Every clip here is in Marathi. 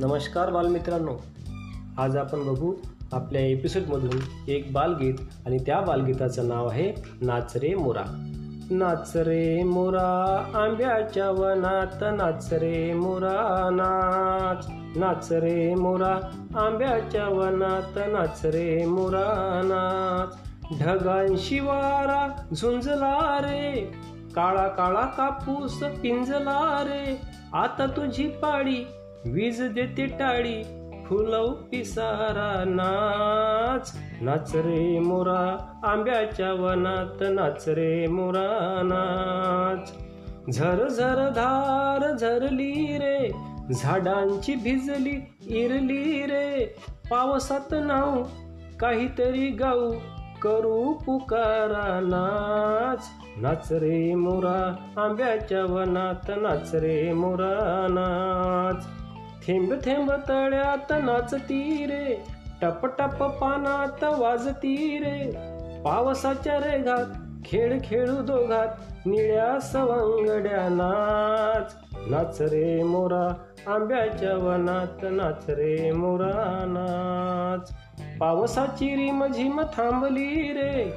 नमस्कार बालमित्रांनो. आज आपण बघू आपल्या एपिसोडमधून एक बालगीत आणि त्या बालगीताचं नाव आहे नाच रे मोरा. नाच रे मोरा आंब्याच्या वनात नाच रे मोरा नाच. नाच रे मोरा आंब्याच्या वनात नाच रे मोरा नाच. ढगांशी वारा झुंजला रे. काळा काळा कापूस पिंजला रे. आता तुझी पाडी वीज देते टाळी फुलव पिसारा नाच. नाच रे मोरा आंब्याच्या वनात नाच रे मोरा नाच. झर झर धार झरली रे झाडांची भिजली इरली रे. पावसात नाव काहीतरी गाऊ करू पुकारा नाच. नाच रे मोरा आंब्याच्या वनात नाच रे मोरा नाच. थेंब थेंब तळ्यात नाचती रे. टप टप पानात वाजती रे. पावसाच्या रेघात खेळ खेळू दोघात निळ्या सवंगड्या नाच. नाच रे मोरा आंब्याच्या वनात नाच रे मोरा नाच. पावसाची रिम झिम थांबली रे.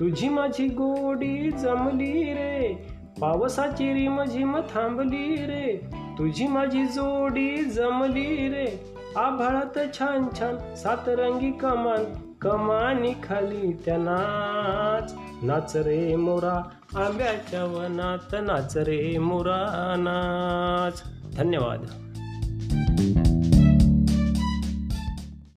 तुझी माझी गोडी जमली रे. पावसाची रिम झिम थांबली रे. तुझी माझी जोडी जमली रे. आभाळात छान छान सातरंगी कमान कमानी खाली त्या नाच. नाच रे मोरा आंब्याच्या वनात नाच रे मोरा नाच. धन्यवाद.